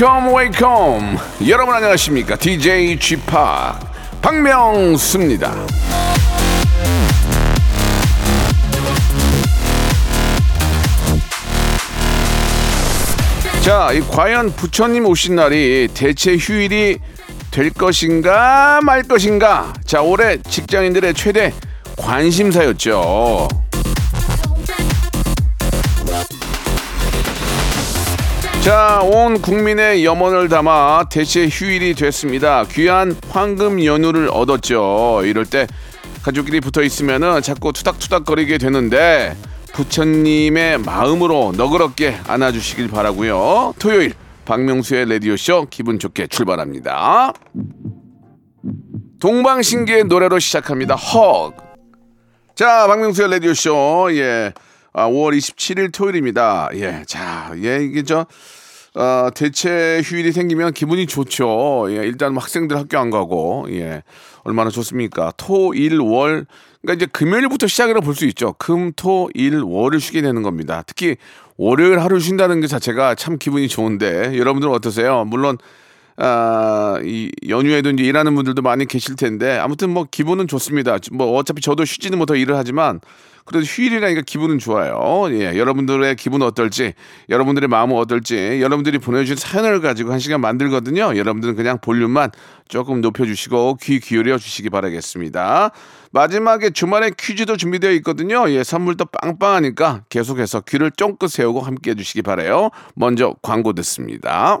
Welcome, welcome. 여러분 안녕하십니까? DJ Chip 박명수입니다. 자, 이 과연 부처님 오신 날이 대체 휴일이 될 것인가 말 것인가? 자, 올해 직장인들의 최대 관심사였죠. 자, 온 국민의 염원을 담아 대체 휴일이 됐습니다. 귀한 황금 연휴를 얻었죠. 이럴 때 가족끼리 붙어 있으면은 자꾸 투닥투닥거리게 되는데 부처님의 마음으로 너그럽게 안아주시길 바라고요. 토요일 박명수의 라디오 쇼 기분 좋게 출발합니다. 동방신기의 노래로 시작합니다. 헉. 자, 박명수의 라디오 쇼 예. 아, 5월 27일 토요일입니다. 예. 자, 예, 이게 저 어, 대체 휴일이 생기면 기분이 좋죠. 예, 일단 학생들 학교 안 가고, 예, 얼마나 좋습니까? 토, 일, 월. 그러니까 이제 금요일부터 시작이라 볼 수 있죠. 금, 토, 일, 월을 쉬게 되는 겁니다. 특히 월요일 하루 쉰다는 게 자체가 참 기분이 좋은데, 여러분들은 어떠세요? 물론, 아, 이 연휴에도 이제 일하는 분들도 많이 계실 텐데, 아무튼 뭐 기분은 좋습니다. 뭐 어차피 저도 쉬지는 못하고 일을 하지만, 그래도 휴일이라니까 기분은 좋아요. 예, 여러분들의 기분은 어떨지, 여러분들의 마음은 어떨지, 여러분들이 보내주신 사연을 가지고 한 시간 만들거든요. 여러분들은 그냥 볼륨만 조금 높여주시고 귀 기울여 주시기 바라겠습니다. 마지막에 주말에 퀴즈도 준비되어 있거든요. 예, 선물도 빵빵하니까 계속해서 귀를 쫑긋 세우고 함께 해주시기 바래요. 먼저 광고 듣습니다.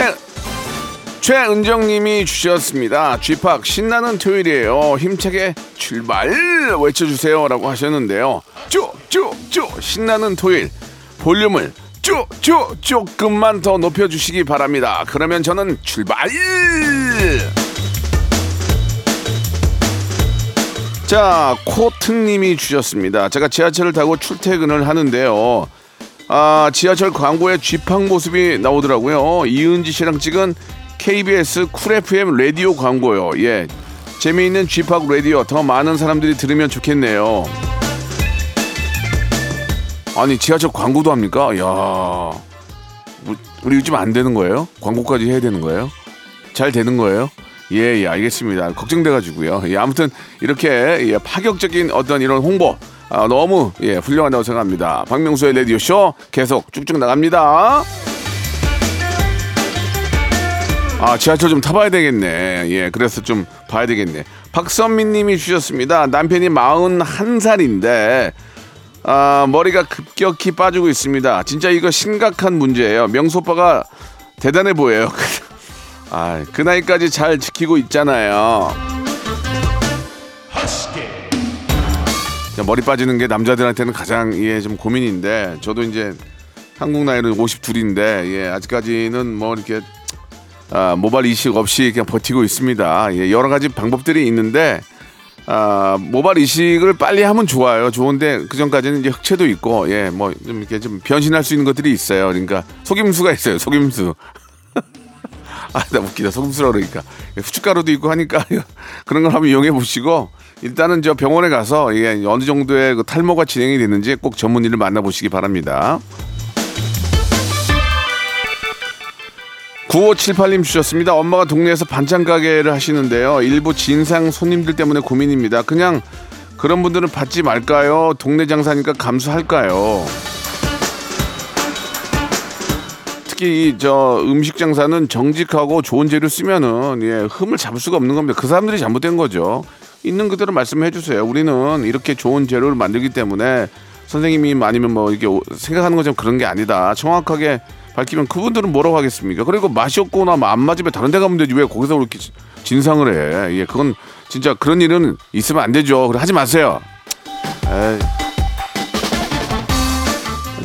최 최은정님이 주셨습니다. 쥐팍 신나는 토요일이에요. 힘차게 출발 외쳐주세요라고 하셨는데요. 쪼쪼쪼 신나는 토요일 볼륨을 쪼쪼 조금만 더 높여주시기 바랍니다. 그러면 저는 출발. 자 코트님이 주셨습니다. 제가 지하철을 타고 출퇴근을 하는데요. 아, 지하철 광고에 쥐팍 모습이 나오더라고요. 이은지 씨랑 찍은 KBS 쿨 FM 라디오 광고요. 예. 재미있는 쥐팍 라디오 더 많은 사람들이 들으면 좋겠네요. 아니, 지하철 광고도 합니까? 야 우리- 요즘 안 되는 거예요? 광고까지 해야 되는 거예요? 잘 되는 거예요? 예, 예, 알겠습니다. 걱정돼가지고요. 예, 아무튼 이렇게 예, 파격적인 어떤 이런 홍보 아, 너무 예, 훌륭하다고 생각합니다. 박명수의 라디오 쇼 계속 쭉쭉 나갑니다. 아, 지하철 좀 타봐야 되겠네. 예, 그래서 좀 봐야 되겠네. 박선민 님이 주셨습니다. 남편이 41살인데, 아, 머리가 급격히 빠지고 있습니다. 진짜 이거 심각한 문제예요. 명수 오빠가 대단해 보여요. 아, 그 나이까지 잘 지키고 있잖아요. 머리 빠지는 게 남자들한테는 가장 예, 좀 고민인데 저도 이제 한국 나이는 52인데 예, 아직까지는 뭐 이렇게 아, 모발 이식 없이 그냥 버티고 있습니다. 예, 여러 가지 방법들이 있는데 아, 모발 이식을 빨리 하면 좋아요. 좋은데 그 전까지는 이제 흑채도 있고 예, 뭐 좀 이렇게 좀 변신할 수 있는 것들이 있어요. 그러니까 속임수가 있어요. 속임수. 아, 나 웃기다. 속임수라 그러니까. 후춧가루도 있고 하니까 그런 걸 한번 이용해 보시고 일단은 저 병원에 가서 이게 어느 정도의 그 탈모가 진행이 됐는지 꼭 전문의를 만나보시기 바랍니다. 9578님 주셨습니다. 엄마가 동네에서 반찬 가게를 하시는데요. 일부 진상 손님들 때문에 고민입니다. 그냥 그런 분들은 받지 말까요? 동네 장사니까 감수할까요? 특히 이저 음식 장사는 정직하고 좋은 재료 쓰면은 예, 흠을 잡을 수가 없는 겁니다. 그 사람들이 잘못된 거죠. 있는 그대로 말씀해 주세요. 우리는 이렇게 좋은 재료를 만들기 때문에 선생님이 아니면 뭐 이게 생각하는 것처럼 그런 게 아니다. 정확하게 밝히면 그분들은 뭐라고 하겠습니까? 그리고 맛이 없거나 뭐 안 맞으면 다른 데 가면 되지 왜 거기서 그렇게 진상을 해? 예, 그건 진짜 그런 일은 있으면 안 되죠. 그래 하지 마세요. 에이.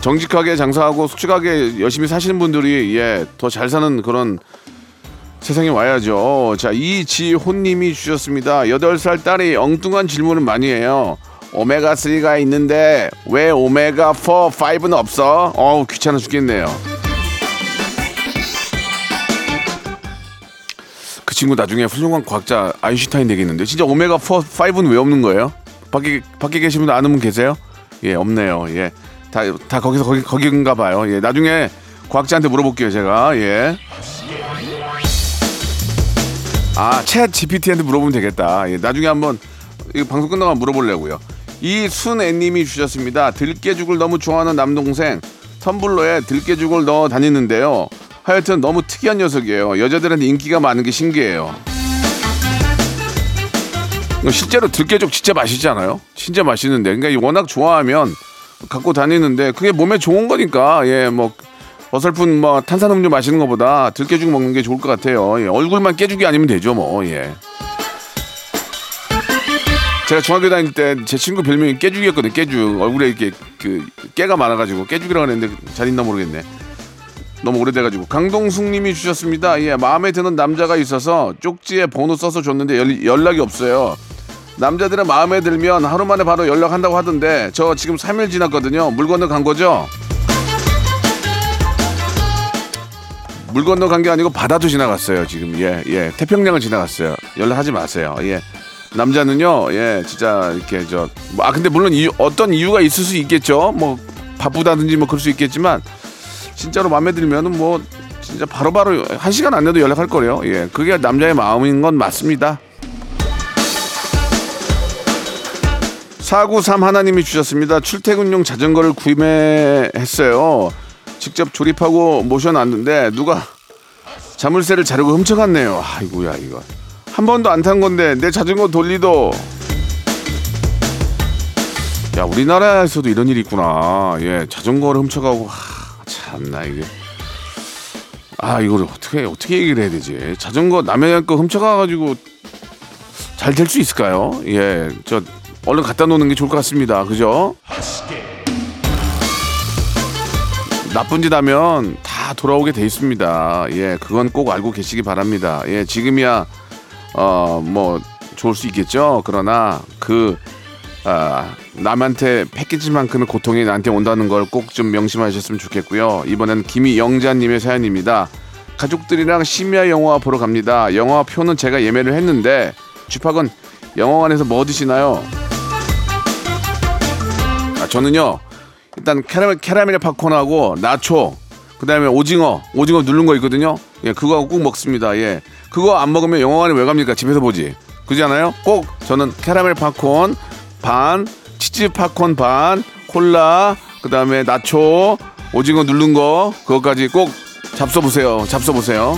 정직하게 장사하고 솔직하게 열심히 사시는 분들이 예, 더 잘 사는 그런 세상에 와야죠. 자, 이지호님이 주셨습니다. 여덟 살 딸이 엉뚱한 질문을 많이 해요. 오메가3가 있는데 왜 오메가4, 5는 없어? 어우, 귀찮아 죽겠네요. 그 친구 나중에 훌륭한 과학자 아인슈타인 되겠는데 진짜 오메가4, 5는 왜 없는 거예요? 밖에, 밖에 계신 분 아는 분 계세요? 예, 없네요. 예. 다, 다 거기서 거기, 거기인가 봐요. 예, 나중에 과학자한테 물어볼게요, 제가. 예. 아, 챗 GPT한테 물어보면 되겠다. 예, 나중에 한번 이 방송 끝나고 물어보려고요. 이순애님이 주셨습니다. 들깨죽을 너무 좋아하는 남동생 텀블러에 들깨죽을 넣어 다니는데요. 하여튼 너무 특이한 녀석이에요. 여자들한테 인기가 많은 게 신기해요. 실제로 들깨죽 진짜 맛있지 않아요? 진짜 맛있는데. 그러니까 워낙 좋아하면 갖고 다니는데 그게 몸에 좋은 거니까 예 뭐 어설픈 뭐 탄산음료 마시는 것보다 들깨죽 먹는 게 좋을 것 같아요. 예, 얼굴만 깨죽이 아니면 되죠 뭐 예. 제가 중학교 다닐 때 제 친구 별명이 깨죽이었거든 깨죽 얼굴에 이렇게 그 깨가 많아가지고 깨죽이라고 했는데 잘 있나 모르겠네. 너무 오래돼가지고 강동숙님이 주셨습니다. 예 마음에 드는 남자가 있어서 쪽지에 번호 써서 줬는데 연, 연락이 없어요. 남자들은 마음에 들면 하루 만에 바로 연락한다고 하던데 저 지금 3일 지났거든요. 물 건너 간 거죠? 물 건너 간 게 아니고 바다도 지나갔어요. 지금 예, 예. 태평양을 지나갔어요. 연락하지 마세요. 예. 남자는요, 예, 진짜 이렇게 저, 뭐, 아 근데 물론 이유, 어떤 이유가 있을 수 있겠죠. 뭐 바쁘다든지 뭐 그럴 수 있겠지만 진짜로 마음에 들면은 뭐 진짜 바로바로 바로 한 시간 안 내도 연락할 거래요. 예, 그게 남자의 마음인 건 맞습니다. 493 하나님이 주셨습니다. 출퇴근용 자전거를 구매했어요. 직접 조립하고 모셔놨는데 누가 자물쇠를 자르고 훔쳐갔네요. 아이고야 이거 한 번도 안 탄 건데 내 자전거 돌리도 야 우리나라에서도 이런 일이 있구나. 예 자전거를 훔쳐가고 하, 참나 이게 아 이걸 어떻게 어떻게 얘기를 해야 되지? 자전거 남의 거 훔쳐가가지고 잘 될 수 있을까요? 예 저 얼른 갖다 놓는 게 좋을 것 같습니다. 그죠? 나쁜 짓 하면 다 돌아오게 돼 있습니다. 예, 그건 꼭 알고 계시기 바랍니다. 예, 지금이야, 어, 뭐, 좋을 수 있겠죠. 그러나 그, 아, 남한테 패키지만큼의 고통이 나한테 온다는 걸 꼭 좀 명심하셨으면 좋겠고요. 이번엔 김희영자님의 사연입니다. 가족들이랑 심야 영화 보러 갑니다. 영화 표는 제가 예매를 했는데, 주팍은 영화관에서 뭐 드시나요? 아, 저는요 일단 캐러멜 캐러멜 팝콘하고 나초 그 다음에 오징어 오징어 누른 거 있거든요. 예 그거 꼭 먹습니다. 예 그거 안 먹으면 영화관에 왜 갑니까? 집에서 보지. 그잖아요. 꼭 저는 캐러멜 팝콘 반 치즈 팝콘 반 콜라 그 다음에 나초 오징어 누른 거 그거까지 꼭 잡숴 보세요. 잡숴 보세요.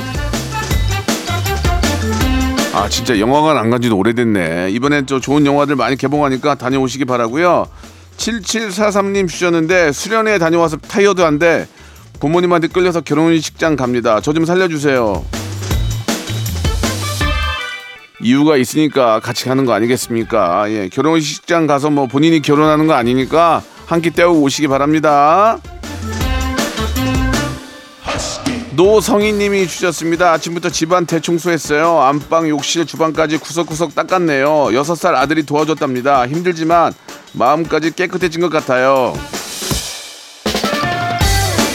아 진짜 영화관 안 간지도 오래됐네. 이번엔 좀 좋은 영화들 많이 개봉하니까 다녀오시기 바라고요. 7743님 주셨는데 수련회 다녀와서 타이어드한데 부모님한테 끌려서 결혼식장 갑니다. 저 좀 살려주세요. 이유가 있으니까 같이 가는 거 아니겠습니까? 예, 결혼식장 가서 뭐 본인이 결혼하는 거 아니니까 한 끼 때우고 오시기 바랍니다. 노성희님이 주셨습니다. 아침부터 집안 대청소했어요. 안방, 욕실, 주방까지 구석구석 닦았네요. 여섯 살 아들이 도와줬답니다. 힘들지만 마음까지 깨끗해진 것 같아요.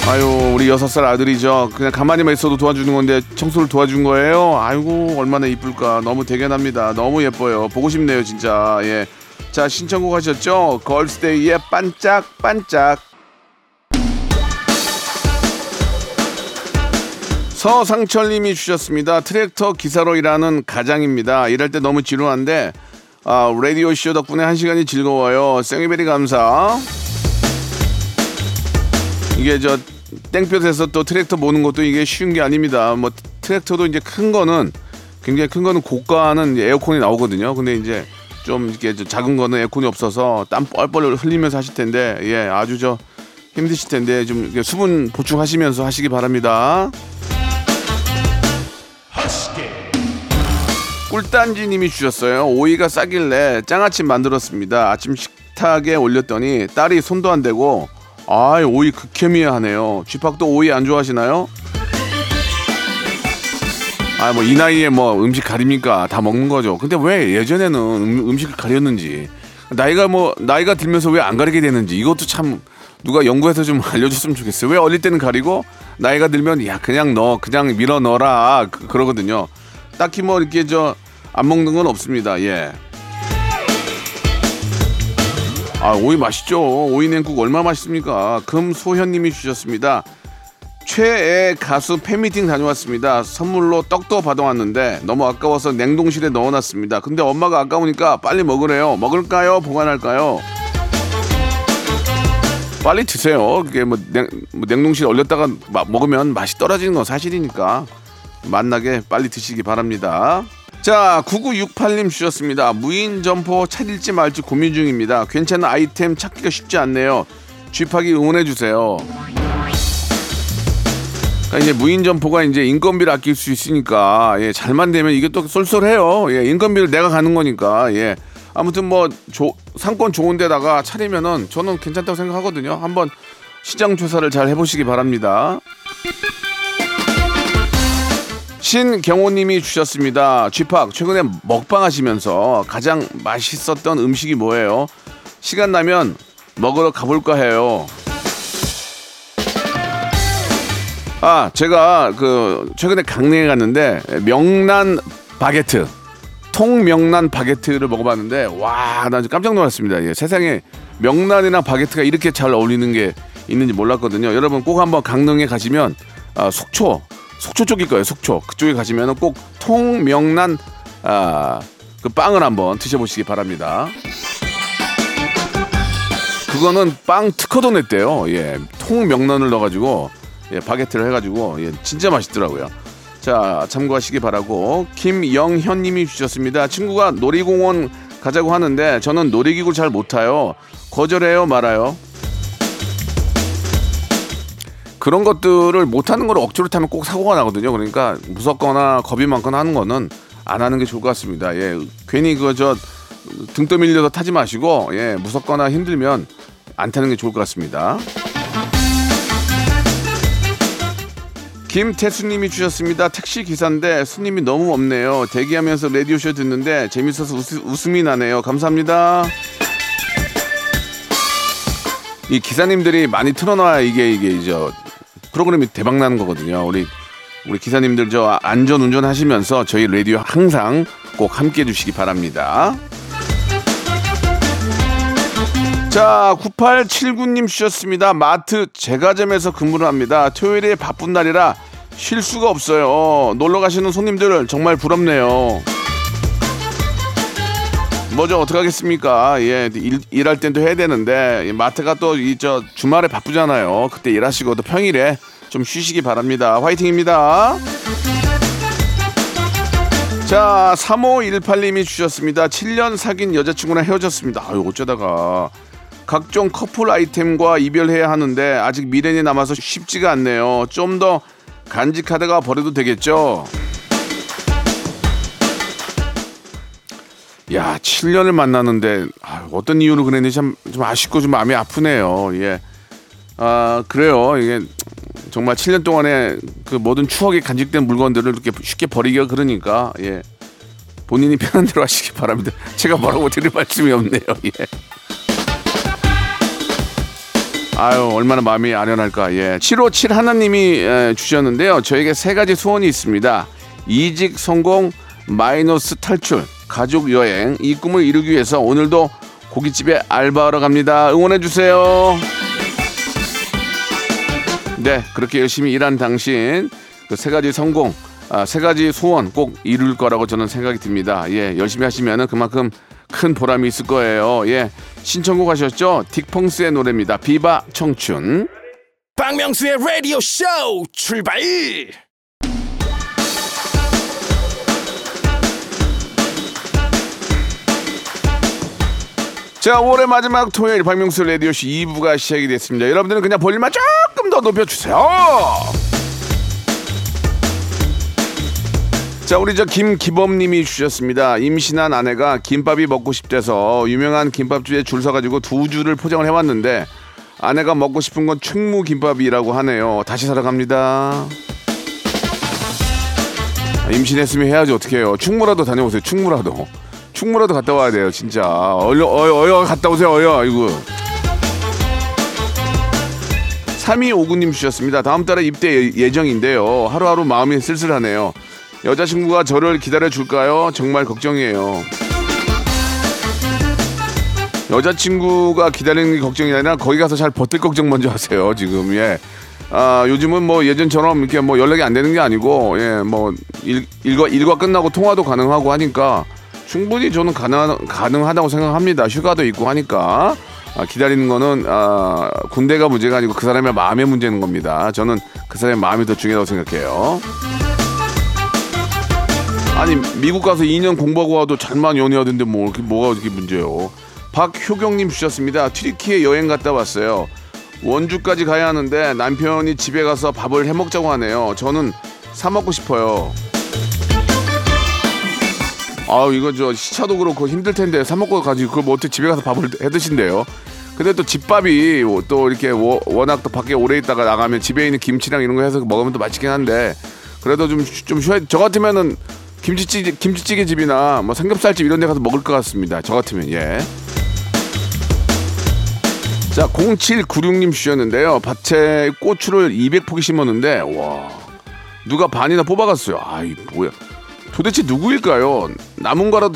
아유 우리 여섯 살 아들이죠. 그냥 가만히만 있어도 도와주는 건데 청소를 도와준 거예요. 아이고 얼마나 이쁠까. 너무 대견합니다. 너무 예뻐요. 보고 싶네요 진짜. 예. 자 신청곡 하셨죠? 걸스데이의 반짝 반짝. 서상철님이 주셨습니다. 트랙터 기사로 일하는 가장입니다. 일할 때 너무 지루한데 아, 라디오 쇼 덕분에 한 시간이 즐거워요. Thank you very 감사. 이게 저 땡볕에서 또 트랙터 모는 것도 이게 쉬운 게 아닙니다. 뭐 트랙터도 이제 큰 거는 굉장히 큰 거는 고가는 에어컨이 나오거든요. 근데 이제 좀 이렇게 저 작은 거는 에어컨이 없어서 땀 뻘뻘 흘리면서 하실 텐데 예 아주 저 힘드실 텐데 좀 수분 보충하시면서 하시기 바랍니다. 꿀단지님이 주셨어요. 오이가 싸길래 장아찌 만들었습니다. 아침 식탁에 올렸더니 딸이 손도 안 대고 아 오이 극혐이야 하네요. 쥐팍도 오이 안 좋아하시나요? 아 뭐 이 나이에 뭐 음식 가립니까? 다 먹는 거죠. 근데 왜 예전에는 음, 음식을 가렸는지 나이가 뭐 나이가 들면서 왜 안 가리게 되는지 이것도 참 누가 연구해서 좀 알려줬으면 좋겠어요. 왜 어릴 때는 가리고 나이가 들면 야 그냥 넣어 그냥 밀어 넣어라 그, 그러거든요. 딱히 뭐 이렇게 저 안 먹는 건 없습니다. 예. 아 오이 맛있죠. 오이 냉국 얼마 나 맛있습니까? 금소현님이 주셨습니다. 최애 가수 팬미팅 다녀왔습니다. 선물로 떡도 받아왔는데 너무 아까워서 냉동실에 넣어놨습니다. 근데 엄마가 아까우니까 빨리 먹으래요. 먹을까요? 보관할까요? 빨리 드세요. 그게 뭐, 냉, 뭐 냉동실에 얼렸다가 마- 먹으면 맛이 떨어지는 건 사실이니까 맛나게 빨리 드시기 바랍니다. 자, 9968님 주셨습니다. 무인 점포 찾을지 말지 고민 중입니다. 괜찮은 아이템 찾기가 쉽지 않네요. 쥐파기 응원해 주세요. 그러니까 이제 무인 점포가 이제 인건비를 아낄 수 있으니까 예, 잘만 되면 이게 또 쏠쏠해요. 예, 인건비를 내가 가는 거니까 예. 아무튼 뭐 조, 상권 좋은 데다가 차리면은 저는 괜찮다고 생각하거든요. 한번 시장 조사를 잘 해보시기 바랍니다. 신경호님이 주셨습니다. 쥐팍 최근에 먹방 하시면서 가장 맛있었던 음식이 뭐예요? 시간 나면 먹으러 가볼까 해요. 아, 제가 그 최근에 강릉에 갔는데 명란 바게트, 통명란 바게트를 먹어봤는데 와, 나 깜짝 놀랐습니다. 예, 세상에 명란이랑 바게트가 이렇게 잘 어울리는 게 있는지 몰랐거든요. 여러분 꼭 한번 강릉에 가시면 아, 속초, 속초 쪽일 거예요. 속초 그쪽에 가시면 꼭 통명란 아, 그 빵을 한번 드셔보시기 바랍니다. 그거는 빵 특허도 냈대요. 예, 통명란을 넣어가지고 예, 바게트를 해가지고 예, 진짜 맛있더라고요. 자 참고하시기 바라고 김영현님이 주셨습니다. 친구가 놀이공원 가자고 하는데 저는 놀이기구 잘 못 타요. 거절해요 말아요. 그런 것들을 못하는 걸 억지로 타면 꼭 사고가 나거든요. 그러니까 무섭거나 겁이 많거나 하는 거는 안 하는 게 좋을 것 같습니다. 예, 괜히 그저 등 떠밀려서 타지 마시고 예, 무섭거나 힘들면 안 타는 게 좋을 것 같습니다. 김태수님이 주셨습니다. 택시 기사인데 손님이 너무 없네요. 대기하면서 라디오 쇼 듣는데 재밌어서 웃음, 이 나네요. 감사합니다. 이 기사님들이 많이 틀어놔야 이게 이게 이제 프로그램이 대박 나는 거거든요. 우리 우리 기사님들 저 안전 운전하시면서 저희 라디오 항상 꼭 함께 해 주시기 바랍니다. 자, 9879님 주셨습니다. 마트 제과점에서 근무를 합니다. 토요일에 바쁜 날이라 쉴 수가 없어요. 놀러 가시는 손님들 정말 부럽네요. 뭐죠 어떻게 하겠습니까? 예, 일, 일할 땐 또 해야 되는데 이 마트가 또 이 저 주말에 바쁘잖아요. 그때 일하시고 또 평일에 좀 쉬시기 바랍니다. 화이팅입니다. 자, 3518님이 주셨습니다. 7년 사귄 여자친구랑 헤어졌습니다. 아유, 어쩌다가. 각종 커플 아이템과 이별해야 하는데 아직 미련이 남아서 쉽지가 않네요. 좀 더 간직하다가 버려도 되겠죠? 야, 7년을 만나는데 아, 어떤 이유로 그랬는지 참 좀 아쉽고 좀 마음이 아프네요. 예. 아, 그래요. 이게 정말 7년 동안에 그 모든 추억이 간직된 물건들을 이렇게 쉽게 버리기가 그러니까 예. 본인이 편한 대로 하시기 바랍니다. 제가 뭐라고 드릴 말씀이 없네요. 예. 아유 얼마나 마음이 아련할까 예 757 하나님이 예, 주셨는데요 저에게 세 가지 소원이 있습니다 이직 성공 마이너스 탈출 가족 여행 이 꿈을 이루기 위해서 오늘도 고깃집에 알바하러 갑니다. 응원해 주세요. 네 그렇게 열심히 일한 당신 그 세 가지 성공 아, 세 가지 소원 꼭 이룰 거라고 저는 생각이 듭니다. 예 열심히 하시면은 그만큼 큰 보람이 있을 거예요. 예 신청곡 하셨죠? 딕펑스의 노래입니다. 비바 청춘. 박명수의 라디오 쇼 출발 자, 5월의 마지막 토요일 박명수 라디오쇼 2부가 시작이 됐습니다. 여러분들은 그냥 볼륨만 조금 더 높여주세요. 자, 우리 저 김기범님이 주셨습니다. 임신한 아내가 김밥이 먹고 싶대서 유명한 김밥집에 줄 서가지고 두 줄을 포장을 해왔는데 아내가 먹고 싶은 건 충무 김밥이라고 하네요. 다시 사러 갑니다. 아, 임신했으면 해야지 어떻게 해요. 충무라도 다녀오세요. 충무라도. 충무라도 갔다 와야 돼요. 진짜. 얼려 어여 어여 갔다 오세요. 어여. 이거. 3259님 주셨습니다. 다음 달에 입대 예- 예정인데요. 하루하루 마음이 쓸쓸하네요. 여자친구가 저를 기다려 줄까요? 정말 걱정이에요. 여자친구가 기다리는 게 걱정이 아니라 거기 가서 잘 버틸 걱정 먼저 하세요. 지금 예. 아 요즘은 뭐 예전처럼 이렇게 뭐 연락이 안 되는 게 아니고 예 뭐 일과 일과 끝나고 통화도 가능하고 하니까 충분히 저는 가능 가능하다고 생각합니다. 휴가도 있고 하니까 아, 기다리는 거는 아, 군대가 문제가 아니고 그 사람의 마음의 문제는 겁니다. 저는 그 사람의 마음이 더 중요하다고 생각해요. 아니 미국 가서 2년 공부하고 와도 잘만 연애하던데 뭐 이렇게 뭐가 이렇게 문제요? 박효경님 주셨습니다. 튀르키예 여행 갔다 왔어요. 원주까지 가야 하는데 남편이 집에 가서 밥을 해 먹자고 하네요. 저는 사 먹고 싶어요. 아 이거 저 시차도 그렇고 힘들 텐데 사 먹고 가지 그걸 뭐 어떻게 집에 가서 밥을 해 드신대요. 근데 또 집밥이 또 이렇게 워- 워낙 또 밖에 오래 있다가 나가면 집에 있는 김치랑 이런 거 해서 먹으면 또 맛있긴 한데 그래도 좀좀 쉬어야 저 같으면은 김치찌개 김치찌개 집이나 뭐 삼겹살집 이런 데 가서 먹을 것 같습니다. 저 같으면 예. 자 0796님 주셨는데요. 밭에 고추를 200포기 심었는데 와 누가 반이나 뽑아갔어요. 아이 뭐야 도대체 누구일까요? 남은 거라도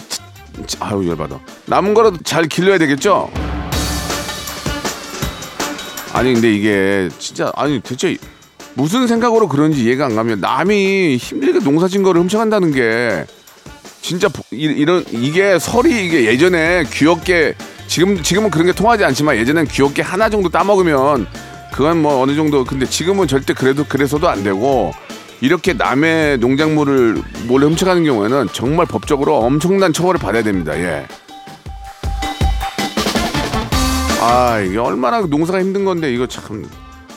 아유 열받아. 남은 거라도 잘 길러야 되겠죠? 아니 근데 이게 진짜 아니 대체 무슨 생각으로 그런지 이해가 안 가면 남이 힘들게 농사진 거를 훔쳐간다는 게 진짜 보- 이- 이런 이게 설이 이게 예전에 귀엽게 지금 지금은 그런 게 통하지 않지만 예전엔 귀엽게 하나 정도 따먹으면 그건 뭐 어느 정도 근데 지금은 절대 그래도 그래서도 안 되고 이렇게 남의 농작물을 몰래 훔쳐가는 경우에는 정말 법적으로 엄청난 처벌을 받아야 됩니다. 예. 아 이게 얼마나 농사가 힘든 건데 이거 참.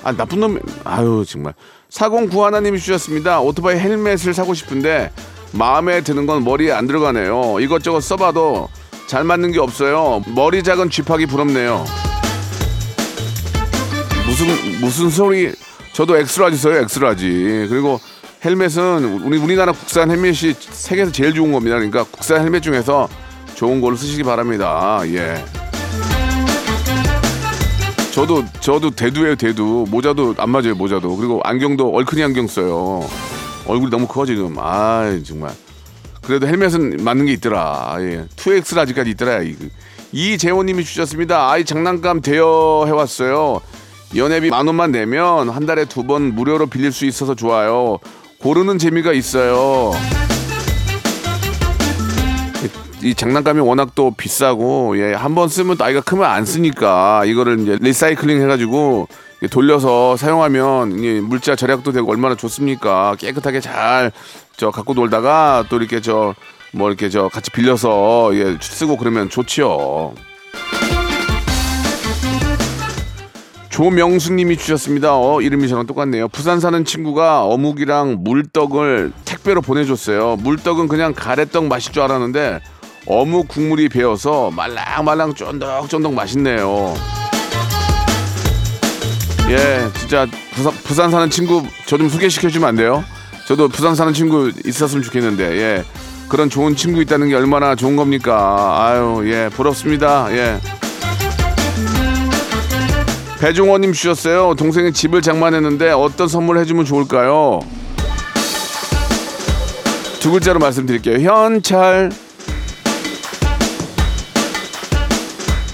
아, 나쁜 놈 아유 정말. 409 하나님이 주셨습니다. 오토바이 헬멧을 사고 싶은데 마음에 드는 건 머리에 안 들어가네요. 이것저것 써봐도 잘 맞는 게 없어요. 머리 작은 쥐팍이 부럽네요. 무슨 무슨 소리 저도 X large 써요 X large 그리고 헬멧은 우리 우리나라 국산 헬멧이 세계에서 제일 좋은 겁니다. 그러니까 국산 헬멧 중에서 좋은 걸로 쓰시기 바랍니다. 예. 저도 저도 대두예요 대두. 모자도 안 맞아요 모자도. 그리고 안경도 얼큰이 안경 써요. 얼굴이 너무 커 지금. 아 정말. 그래도 헬멧은 맞는 게 있더라. 예. 2X 라지까지 있더라 이- 이재호님이 주셨습니다. 아이 장난감 대여해 왔어요 연회비 만 원만 내면 한 달에 두 번 무료로 빌릴 수 있어서 좋아요 고르는 재미가 있어요 이 장난감이 워낙 또 비싸고 예, 한 번 쓰면 또 아이가 크면 안 쓰니까 이거를 이제 리사이클링 해가지고 돌려서 사용하면 이 물자 절약도 되고 얼마나 좋습니까? 깨끗하게 잘 저 갖고 놀다가 또 이렇게 저 뭐 이렇게 저 같이 빌려서 예, 쓰고 그러면 좋지요. 조명수님이 주셨습니다. 어, 이름이 저랑 똑같네요. 부산 사는 친구가 어묵이랑 물떡을 택배로 보내줬어요. 물떡은 그냥 가래떡 마실 줄 알았는데 어묵 국물이 배어서 말랑말랑 쫀득쫀득 맛있네요. 예, 진짜 부산, 부산 사는 친구 저 좀 소개시켜주면 안 돼요? 저도 부산 사는 친구 있었으면 좋겠는데, 예. 그런 좋은 친구 있다는 게 얼마나 좋은 겁니까? 아유, 예, 부럽습니다. 예. 배종원님 주셨어요. 동생이 집을 장만했는데 어떤 선물 해주면 좋을까요? 두 글자로 말씀드릴게요. 현찰.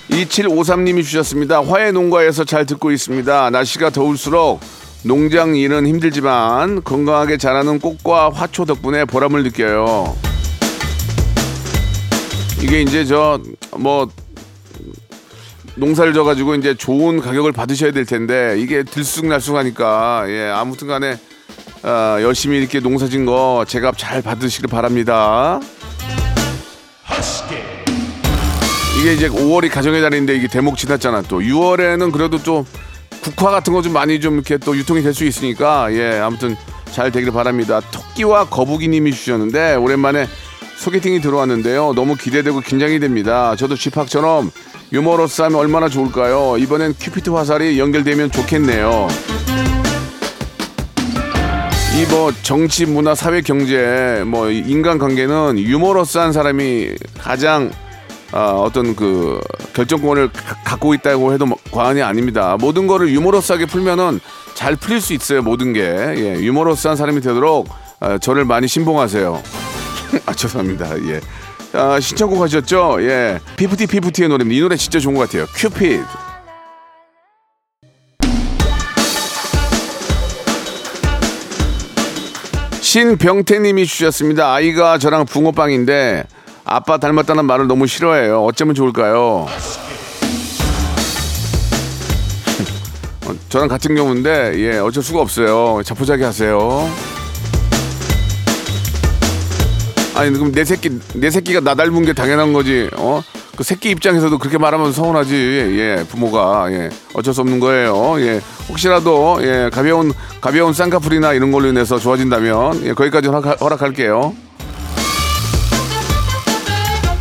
2753님이 주셨습니다. 화해 농가에서 잘 듣고 있습니다. 날씨가 더울수록 농장 일은 힘들지만 건강하게 자라는 꽃과 화초 덕분에 보람을 느껴요. 이게 이제 저 뭐 농사를 져가지고 이제 좋은 가격을 받으셔야 될 텐데 이게 들쑥날쑥하니까 예 아무튼간에 아, 열심히 이렇게 농사진 거 제값 잘 받으시길 바랍니다. 이게 이제 5월이 가정의 달인데 이게 대목 지났잖아 또 6월에는 그래도 또 국화 같은 거 좀 많이 좀 이렇게 또 유통이 될 수 있으니까 예 아무튼 잘 되기를 바랍니다. 토끼와 거북이님이 주셨는데 오랜만에 소개팅이 들어왔는데요. 너무 기대되고 긴장이 됩니다. 저도 쥐팍처럼 유머러스하면 얼마나 좋을까요? 이번엔 큐피트 화살이 연결되면 좋겠네요. 이 뭐 정치, 문화, 사회, 경제, 뭐 인간 관계는 유머러스한 사람이 가장 아, 어떤 그 결정권을 가- 갖고 있다고 해도 뭐 과언이 아닙니다. 모든 거를 유머러스하게 풀면은 잘 풀릴 수 있어요. 모든 게 예, 유머러스한 사람이 되도록 아, 저를 많이 신봉하세요. 아 죄송합니다. 예. 아, 신청곡 하셨죠? 예. 피프티 피프티의 노래입니다. 이 노래 진짜 좋은 것 같아요. 큐피드. 신병태님이 주셨습니다. 아이가 저랑 붕어빵인데 아빠 닮았다는 말을 너무 싫어해요. 어쩌면 좋을까요? 어, 저랑 같은 경우인데 예 어쩔 수가 없어요. 자포자기 하세요. 아니 그럼 내 새끼 내 새끼가 나 닮은 게 당연한 거지. 어? 그 새끼 입장에서도 그렇게 말하면 서운하지. 예, 부모가 예, 어쩔 수 없는 거예요. 예, 혹시라도 예, 가벼운 가벼운 쌍꺼풀이나 이런 걸로 인해서 좋아진다면 예, 거기까지 허락, 허락할게요.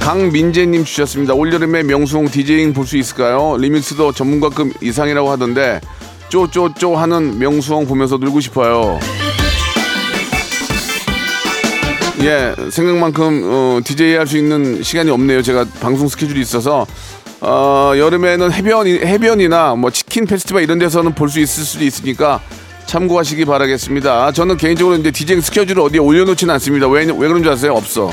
강민재님 주셨습니다. 올여름에 명수홍 디제잉 볼 수 있을까요? 리믹스도 전문가급 이상이라고 하던데 쪼쪼쪼 하는 명수홍 보면서 놀고 싶어요. 예, 생각만큼 어, DJ 할 수 있는 시간이 없네요. 제가 방송 스케줄이 있어서 어, 여름에는 해변 해변이나 뭐 치킨 페스티벌 이런 데서는 볼 수 있을 수도 있으니까 참고하시기 바라겠습니다. 저는 개인적으로 이제 디제잉 스케줄을 어디에 올려놓지는 않습니다. 왜, 왜 그런 줄 아세요? 없어.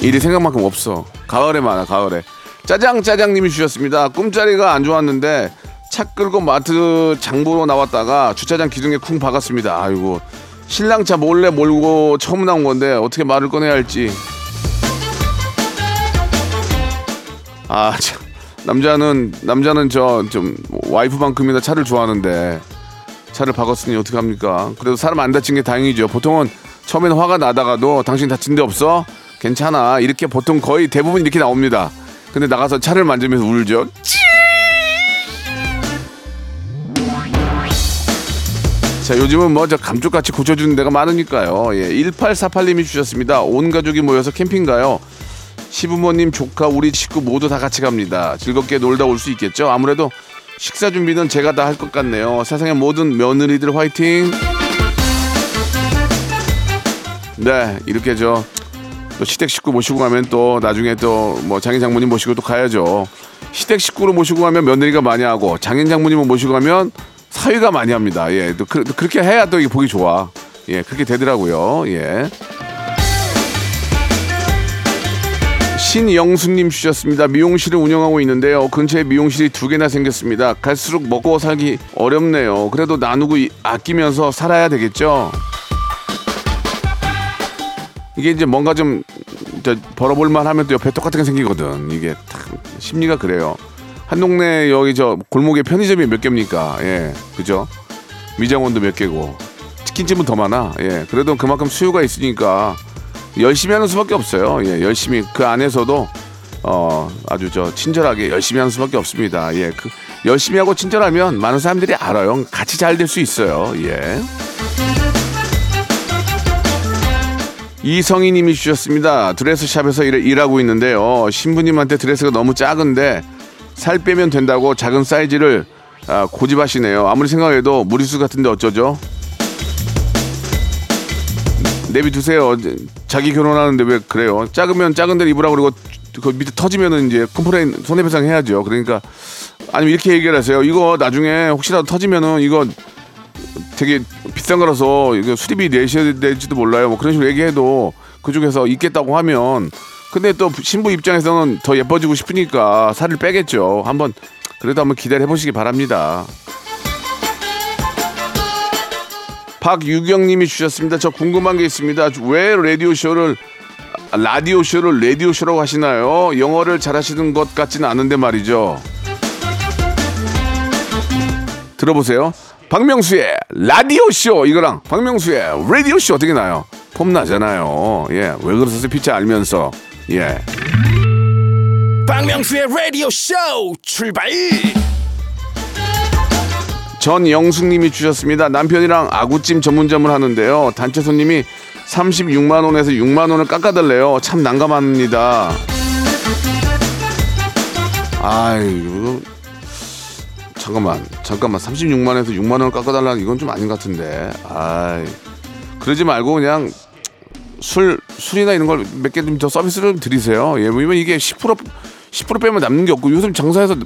일이 생각만큼 없어. 가을에 많아, 가을에. 짜장 짜장님이 주셨습니다. 꿈자리가 안 좋았는데 차 끌고 마트 장보러 나왔다가 주차장 기둥에 쿵 박았습니다. 아이고 신랑 차 몰래 몰고 처음 나온 건데 어떻게 말을 꺼내야 할지. 아 참. 남자는 남자는 저 좀 와이프만큼이나 차를 좋아하는데 차를 박았으니 어떻게 합니까? 그래도 사람 안 다친 게 다행이죠. 보통은 처음에는 화가 나다가도 당신 다친 데 없어? 괜찮아. 이렇게 보통 거의 대부분 이렇게 나옵니다. 근데 나가서 차를 만지면서 울죠. 자, 요즘은 뭐 저 감쪽같이 고쳐주는 데가 많으니까요. 예, 1848님이 주셨습니다. 온 가족이 모여서 캠핑 가요. 시부모님, 조카, 우리 식구 모두 다 같이 갑니다. 즐겁게 놀다 올 수 있겠죠? 아무래도 식사 준비는 제가 다 할 것 같네요. 세상의 모든 며느리들 화이팅! 네, 이렇게 저, 또 시댁 식구 모시고 가면 또 나중에 또 뭐 장인 장모님 모시고 또 가야죠. 시댁 식구를 모시고 가면 며느리가 많이 하고 장인 장모님을 모시고 가면 사위가 많이 합니다. 예, 또, 그, 렇게 해야 또 이게 보기 좋아. 예, 그렇게 되더라고요. 예. 신영수님 주셨습니다. 미용실을 운영하고 있는데요. 근처에 미용실이 두 개나 생겼습니다. 갈수록 먹고 살기 어렵네요. 그래도 나누고 이- 아끼면서 살아야 되겠죠. 이게 이제 뭔가 좀 저, 벌어볼만 하면 또 옆에 똑같은 게 생기거든. 이게 딱 심리가 그래요. 한 동네 여기 저 골목에 편의점이 몇 개입니까? 예, 그죠? 미장원도 몇 개고 치킨집은 더 많아. 예, 그래도 그만큼 수요가 있으니까 열심히 하는 수밖에 없어요. 예, 열심히 그 안에서도 어 아주 저 친절하게 열심히 하는 수밖에 없습니다. 예, 그 열심히 하고 친절하면 많은 사람들이 알아요. 같이 잘 될 수 있어요. 예. 이성희님이 주셨습니다. 드레스shop에서 일, 일하고 있는데요. 신부님한테 드레스가 너무 작은데 살 빼면 된다고 작은 사이즈를 아, 고집하시네요. 아무리 생각해도 무리수 같은데 어쩌죠? 내비두세요. 자기 결혼하는데 왜 그래요? 작으면 작은 데를 입으라고 그러고 그 밑에 터지면은 이제 complain 손해배상 해야죠. 그러니까 아니면 이렇게 얘기를 하세요. 이거 나중에 혹시라도 터지면은 이거 되게 비싼 거라서 이거 수리비 내셔야 될지도 몰라요. 뭐 그런 식으로 얘기해도 그쪽에서 있겠다고 하면 근데 또 신부 입장에서는 더 예뻐지고 싶으니까 살을 빼겠죠. 한번 그래도 한번 기대를 해보시기 바랍니다. 박유경님이 주셨습니다. 저 궁금한 게 있습니다. 왜 라디오 쇼를 라디오 쇼를 라디오 쇼라고 하시나요? 영어를 잘하시는 것 같지는 않은데 말이죠. 들어보세요. 박명수의 라디오 쇼 이거랑 박명수의 라디오 쇼 어떻게 나요? 폼 나잖아요. 예, 왜 그러세요? 피치 알면서 예. 박명수의 라디오 쇼 출발 전영숙님이 주셨습니다. 남편이랑 아구찜 전문점을 하는데요. 단체 손님이 36만 원에서 6만 원을 깎아달래요. 참 난감합니다. 아이고 잠깐만 잠깐만 36만에서 6만 원을 깎아달라는 이건 좀 아닌 것 같은데. 아이 그러지 말고 그냥 술 술이나 이런 걸 몇 개 좀 더 서비스를 드리세요. 예, 왜냐면 이게 10% 10% 빼면 남는 게 없고 요즘 장사해서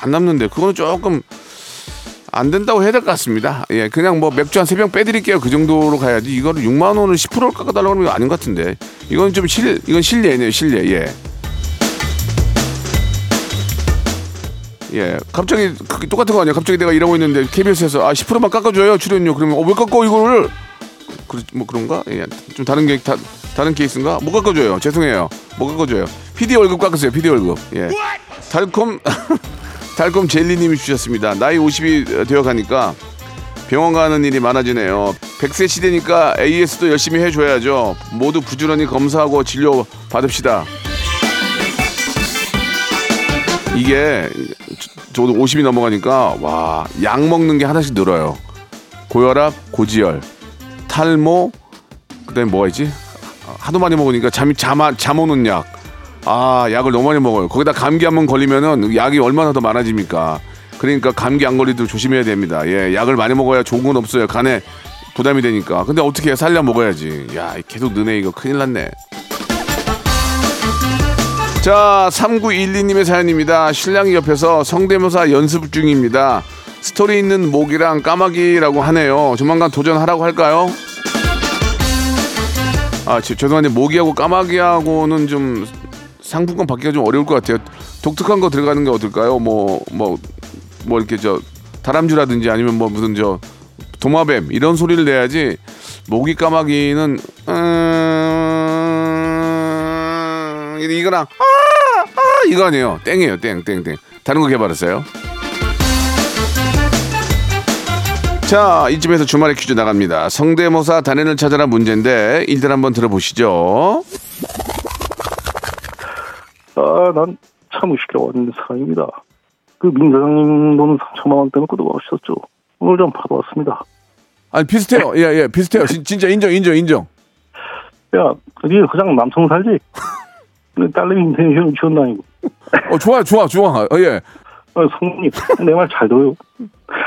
안 남는데 그거는 조금 안 된다고 해야 될 것 같습니다. 예, 그냥 뭐 맥주 한 세 병 빼드릴게요. 그 정도로 가야지. 이거를 6만 원을 10%를 깎아달라고 하는 건 아닌 것 같은데. 이건 좀 실, 이건 실례네요, 실례. 예. 예, 갑자기 똑같은 거 아니야? 갑자기 내가 일하고 있는데 KBS에서 아 10%만 깎아줘요 출연료. 그러면 어, 왜 깎아 이거를? 그, 뭐 그런가? 예, 좀 다른 게 다, 다른 케이스인가? 못 깎아줘요. 죄송해요. 못 깎아줘요. PD 월급 깎으세요. PD 월급. 예. 달콤 달콤 젤리님이 주셨습니다. 나이 50이 되어 가니까 병원 가는 일이 많아지네요. 100세 시대니까 AS도 열심히 해줘야죠. 모두 부지런히 검사하고 진료 받읍시다. 이게 저- 저도 50이 넘어가니까 와 약 먹는 게 하나씩 늘어요. 고혈압, 고지혈, 탈모, 그다음에 뭐가 있지? 하도 많이 먹으니까 잠이 잠, 잠 오는 약. 아 약을 너무 많이 먹어요. 거기다 감기 한번 걸리면은 약이 얼마나 더 많아집니까? 그러니까 감기 안 걸리도록 조심해야 됩니다. 예, 약을 많이 먹어야 좋은 건 없어요. 간에 부담이 되니까. 근데 어떻게 해? 살려 먹어야지. 야, 계속 느네 이거 큰일 났네. 자, 3912님의 사연입니다. 신랑이 옆에서 성대모사 연습 중입니다. 스토리 있는 목이랑 까마귀라고 하네요. 조만간 도전하라고 할까요? 아, 제- 죄송한데 모기하고 까마귀하고는 좀 상품권 받기가 좀 어려울 것 같아요. 독특한 거 들어가는 게 어떨까요? 뭐, 뭐, 뭐 이렇게 저 다람쥐라든지 아니면 뭐 무슨 저 도마뱀 이런 소리를 내야지 모기 까마귀는 음... 이거랑 아, 아 이거 아니에요. 땡이에요. 땡, 땡, 땡. 다른 거 개발했어요. 자, 이쯤에서 주말에 퀴즈 나갑니다. 성대모사 단연을 찾아라 문제인데 일단 한번 들어보시죠. 아, 난 참으시게 왔는 사람입니다. 그 민사장님 돈은 3천만 원 때문에 끊어가셨죠. 오늘 좀 받아왔습니다. 아니 비슷해요. 예, 예, 비슷해요. 진, 진짜 인정, 인정, 인정. 야, 니 그냥 남성 살지? 내 딸내미 인생이 지원 다니고. 어, 좋아, 좋아, 좋아. 어, 예. 아, 성님, 내 말 잘 들어요.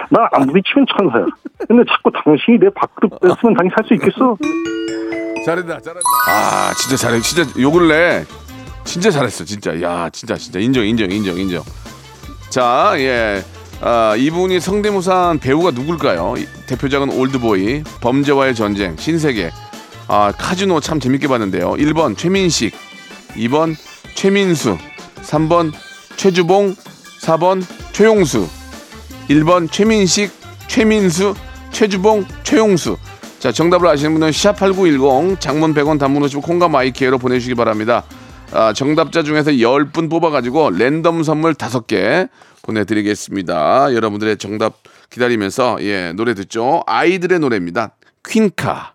나 안 부딪히면 천사야. 근데 자꾸 당신이 내 밥그릇 뺐으면 당연히 살 수 있겠어? 잘한다, 잘한다. 아, 진짜 잘해. 진짜 요 근래 진짜 잘했어, 진짜. 야, 진짜, 진짜 인정, 인정, 인정, 인정. 자, 예. 아, 이분이 성대모사한 배우가 누굴까요? 이- 대표작은 올드보이, 범죄와의 전쟁, 신세계. 아, 카지노 참 재밌게 봤는데요. 1번 최민식, 2번 최민수, 3번 최주봉, 4번 최용수. 1번 최민식, 최민수, 최주봉, 최용수. 자, 정답을 아시는 분은 샵8910 장문 100원 단문 50 콩과 마이케이로 보내주시기 바랍니다. 아, 정답자 중에서 10분 뽑아가지고 랜덤 선물 5개 보내드리겠습니다. 여러분들의 정답 기다리면서 예 노래 듣죠. 아이들의 노래입니다. 퀸카.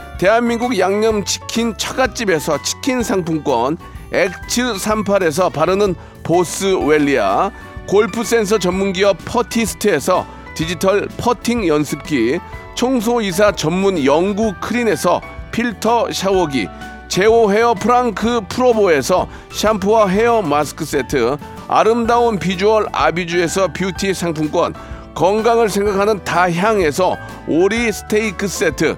대한민국 양념치킨 처갓집에서 치킨 상품권, 액츠 38에서 바르는 보스웰리아, 골프 센서 전문기업 퍼티스트에서 디지털 퍼팅 연습기, 청소이사 전문 영구 크린에서 필터 샤워기, 제오 헤어 프랑크 프로보에서 샴푸와 헤어 마스크 세트, 아름다운 비주얼 아비주에서 뷰티 상품권, 건강을 생각하는 다향에서 오리 스테이크 세트,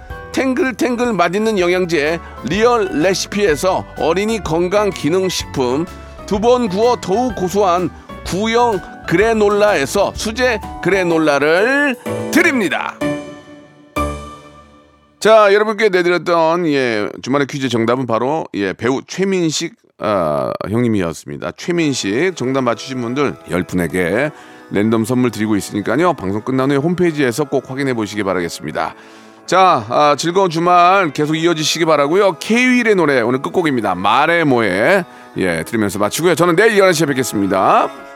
탱글탱글 맛있는 영양제 리얼 레시피에서 어린이 건강 기능 식품, 두 번 구워 더욱 고소한 구형 그래놀라에서 수제 그래놀라를 드립니다. 자, 여러분께 내드렸던 예, 주말의 퀴즈 정답은 바로 예, 배우 최민식 아, 형님이었습니다. 최민식 정답 맞추신 분들 10분에게 랜덤 선물 드리고 있으니까요. 방송 끝난 후에 홈페이지에서 꼭 확인해 보시기 바라겠습니다. 자, 아, 즐거운 주말 계속 이어지시기 바라고요. K-윌의 노래 오늘 끝곡입니다. 말해 뭐해. 예, 들으면서 마치고요. 저는 내일 11시에 뵙겠습니다.